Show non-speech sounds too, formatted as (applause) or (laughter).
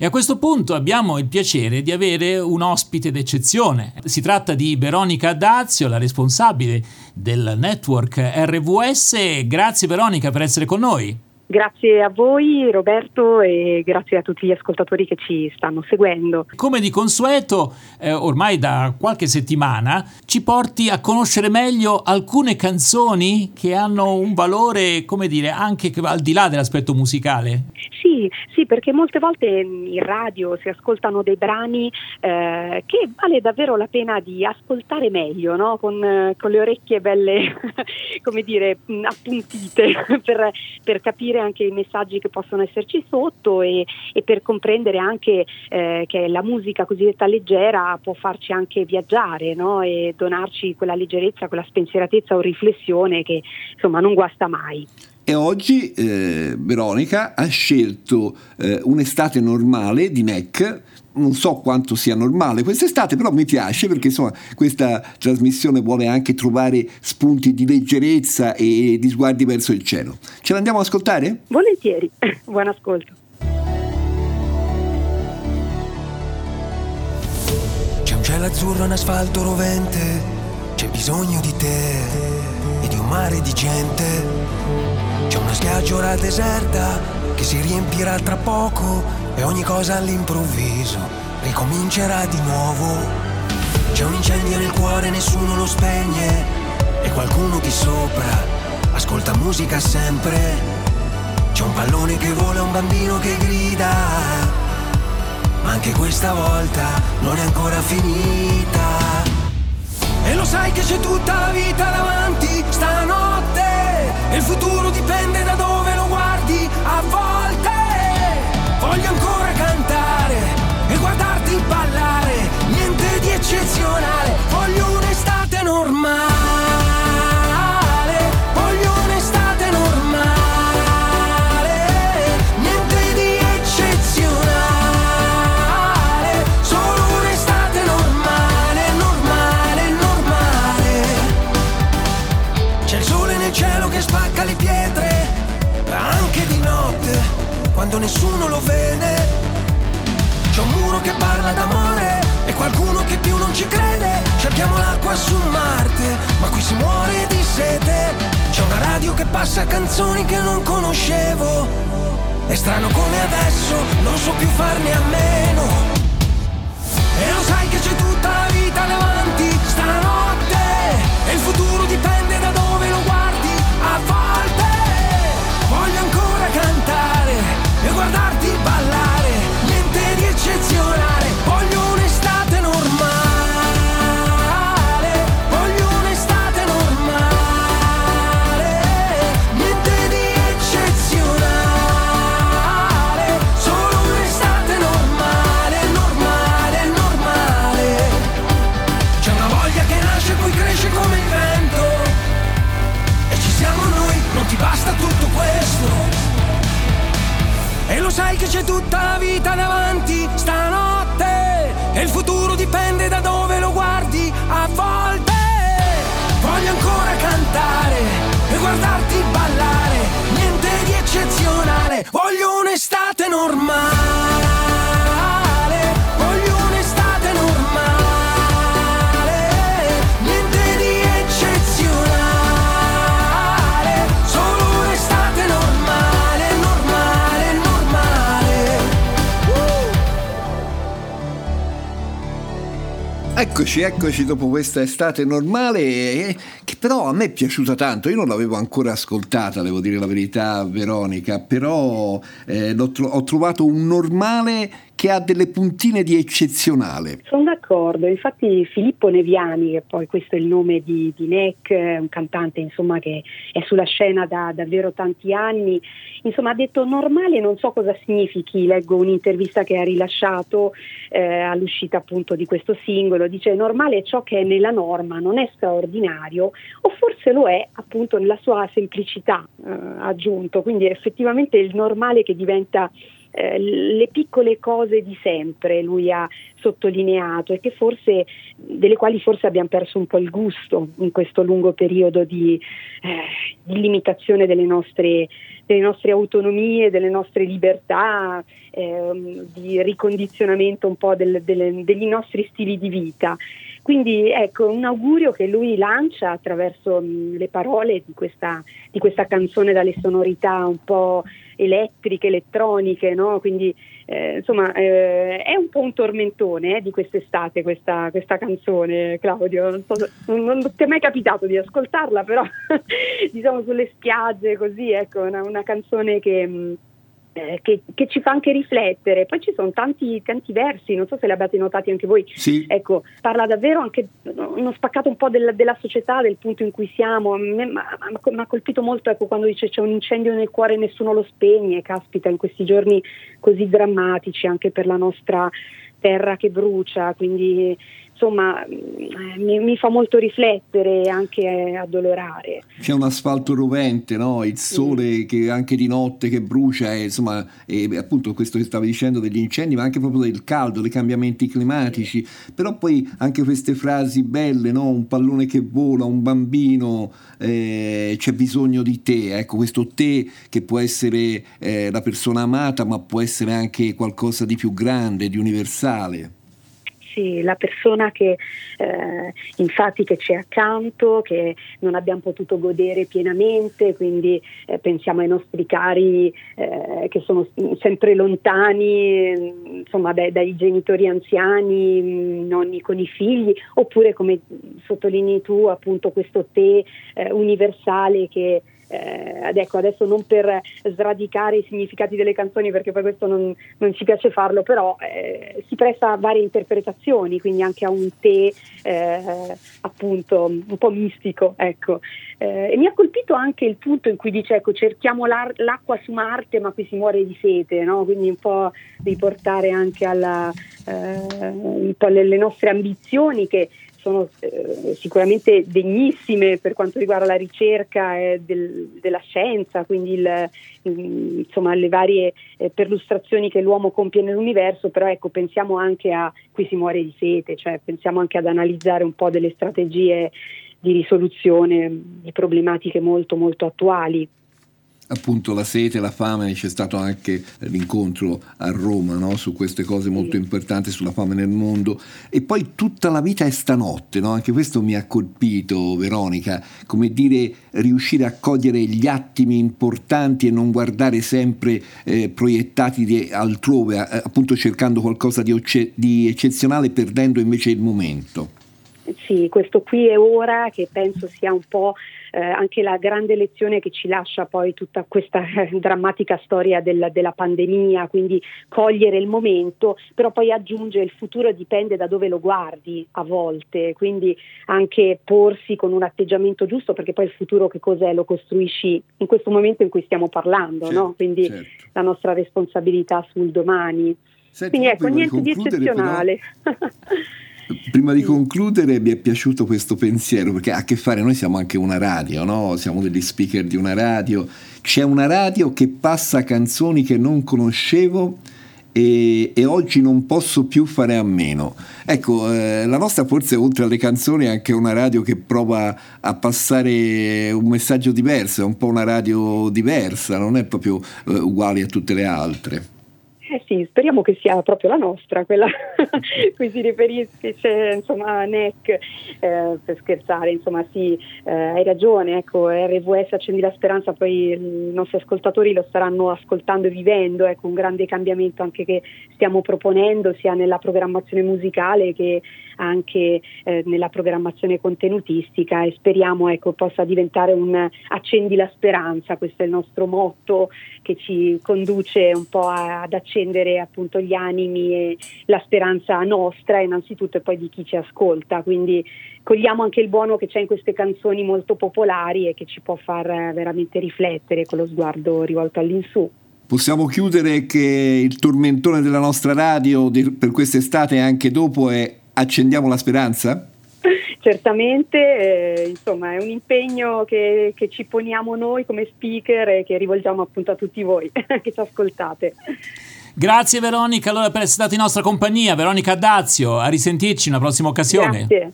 E a questo punto abbiamo il piacere di avere un ospite d'eccezione. Si tratta di Veronica Dazio, la responsabile del network RVS. Grazie Veronica per essere con noi. Grazie a voi Roberto e grazie a tutti gli ascoltatori che ci stanno seguendo. Come di consueto, eh, ormai da qualche settimana ci porti a conoscere meglio alcune canzoni che hanno un valore, come dire, anche al di là dell'aspetto musicale. Sì, sì, perché molte volte in radio si ascoltano dei brani eh, che vale davvero la pena di ascoltare meglio, no? con, con, le orecchie belle, (laughs) come dire, appuntite (laughs) per, per capire capire anche i messaggi che possono esserci sotto e, e per comprendere anche eh, che la musica cosiddetta leggera può farci anche viaggiare no? e donarci quella leggerezza, quella spensieratezza o riflessione che insomma non guasta mai. E oggi eh, Veronica ha scelto eh, un'estate normale di NEC non so quanto sia normale quest'estate, però mi piace perché insomma questa trasmissione vuole anche trovare spunti di leggerezza e di sguardi verso il cielo. Ce l'andiamo ad ascoltare? Volentieri, (laughs) buon ascolto. C'è un cielo azzurro, un asfalto rovente, c'è bisogno di te mare di gente. C'è una spiaggia deserta che si riempirà tra poco e ogni cosa all'improvviso ricomincerà di nuovo. C'è un incendio nel cuore, nessuno lo spegne e qualcuno di sopra ascolta musica sempre. C'è un pallone che vola, un bambino che grida, ma anche questa volta non è ancora finita. C'è tutta la vita davanti stanotte e il futuro dipende da dove lo guardi a volte. Voglio ancora cantare e guardarti ballare, niente di eccezionale, quando nessuno lo vede. C'è un muro che parla d'amore e qualcuno che più non ci crede. Cerchiamo l'acqua su Marte, ma qui si muore di sete. C'è una radio che passa canzoni che non conoscevo. È strano come adesso non so più farne a c'è tutta la vita davanti Eccoci, eccoci dopo questa estate normale eh, che però a me è piaciuta tanto, io non l'avevo ancora ascoltata, devo dire la verità Veronica, però eh, ho trovato un normale che ha delle puntine di eccezionale. Sono d'accordo, infatti Filippo Neviani, che poi questo è il nome di, di NEC, un cantante insomma, che è sulla scena da davvero tanti anni, insomma ha detto normale non so cosa significhi, leggo un'intervista che ha rilasciato eh, all'uscita appunto di questo singolo, dice normale è ciò che è nella norma, non è straordinario o forse lo è appunto nella sua semplicità eh, aggiunto, quindi è effettivamente il normale che diventa eh, le piccole cose di sempre lui ha sottolineato e forse, delle quali forse abbiamo perso un po' il gusto in questo lungo periodo di, eh, di limitazione delle nostre, delle nostre, autonomie, delle nostre libertà, eh, di ricondizionamento un po' del, delle, degli nostri stili di vita. Quindi ecco, un augurio che lui lancia attraverso mh, le parole di questa, di questa, canzone dalle sonorità un po' elettriche, elettroniche, no? quindi eh, insomma eh, è un po' un tormentone eh, di quest'estate questa, questa, canzone, Claudio, non, so, non, ti è mai capitato di ascoltarla, però (laughs) diciamo sulle spiagge così, ecco, una, una canzone che... Mh, eh, che, che, ci fa anche riflettere. Poi ci sono tanti, tanti versi, non so se li abbiate notati anche voi. Sì. Ecco, parla davvero anche uno spaccato un po' del, della società, del punto in cui siamo. Mi ha colpito molto ecco, quando dice c'è un incendio nel cuore e nessuno lo spegne. Caspita, in questi giorni così drammatici anche per la nostra terra che brucia, quindi insomma mm, mi, mi, fa molto riflettere e anche addolorare. C'è un asfalto rovente, no? il sole che anche di notte che brucia, e, insomma, e appunto questo che stavi dicendo degli incendi, ma anche proprio del caldo, dei cambiamenti climatici, però poi anche queste frasi belle, no? un pallone che vola, un bambino, eh, c'è bisogno di te, ecco questo te che può essere eh, la persona amata, ma può essere anche qualcosa di più grande, di universale sì, la persona che eh, infatti che c'è accanto, che non abbiamo potuto godere pienamente, quindi eh, pensiamo ai nostri cari eh, che sono sempre lontani, insomma dai, dai, genitori anziani, nonni con i figli, oppure come sottolinei tu appunto questo te eh, universale che eh, ecco, adesso non per sradicare i significati delle canzoni perché poi questo non, non ci piace farlo, però eh, si presta a varie interpretazioni, quindi anche a un te eh, appunto un po' mistico. Ecco. Eh, e mi ha colpito anche il punto in cui dice ecco, cerchiamo l'acqua su Marte ma qui si muore di sete, no? quindi un po' riportare anche alla, eh, le nostre ambizioni che sono eh, sicuramente degnissime per quanto riguarda la ricerca eh, del, della scienza, quindi il, insomma, le varie eh, perlustrazioni che l'uomo compie nell'universo, però ecco, pensiamo anche a qui si muore di sete, cioè pensiamo anche ad analizzare un po' delle strategie di risoluzione di problematiche molto molto attuali appunto la sete, la fame, c'è stato anche l'incontro a Roma no? su queste cose molto importanti sulla fame nel mondo e poi tutta la vita è stanotte, no? anche questo mi ha colpito Veronica, come dire riuscire a cogliere gli attimi importanti e non guardare sempre eh, proiettati altrove, appunto cercando qualcosa di, di eccezionale perdendo invece il momento. Sì, questo qui è ora che penso sia un po' eh, anche la grande lezione che ci lascia poi tutta questa eh, drammatica storia del, della pandemia, quindi cogliere il momento, però poi aggiunge il futuro dipende da dove lo guardi a volte, quindi anche porsi con un atteggiamento giusto, perché poi il futuro che cos'è? Lo costruisci in questo momento in cui stiamo parlando, certo, no? quindi certo. la nostra responsabilità sul domani. Senti, quindi ecco, niente di eccezionale. Però... (laughs) Prima di concludere mi è piaciuto questo pensiero perché ha a che fare, noi siamo anche una radio, no? siamo degli speaker di una radio, c'è una radio che passa canzoni che non conoscevo e, e oggi non posso più fare a meno. Ecco, eh, la nostra forse oltre alle canzoni è anche una radio che prova a passare un messaggio diverso, è un po' una radio diversa, non è proprio eh, uguale a tutte le altre. Eh sì, speriamo che sia proprio la nostra, quella (laughs) a cui si riferisce insomma NEC, eh, per scherzare, insomma sì, eh, hai ragione, ecco, RVS Accendi la Speranza, poi i nostri ascoltatori lo staranno ascoltando e vivendo, ecco, un grande cambiamento anche che stiamo proponendo sia nella programmazione musicale che anche eh, nella programmazione contenutistica e speriamo ecco, possa diventare un accendi la speranza, questo è il nostro motto che ci conduce un po' a, ad accendere appunto gli animi e la speranza nostra innanzitutto e poi di chi ci ascolta, quindi cogliamo anche il buono che c'è in queste canzoni molto popolari e che ci può far veramente riflettere con lo sguardo rivolto all'insù. Possiamo chiudere che il tormentone della nostra radio per quest'estate e anche dopo è Accendiamo la speranza? Certamente, eh, insomma, è un impegno che, che, ci poniamo noi come speaker e che rivolgiamo appunto a tutti voi (laughs) che ci ascoltate. Grazie Veronica allora per essere stata in nostra compagnia, Veronica Dazio, a risentirci in una prossima occasione. Grazie.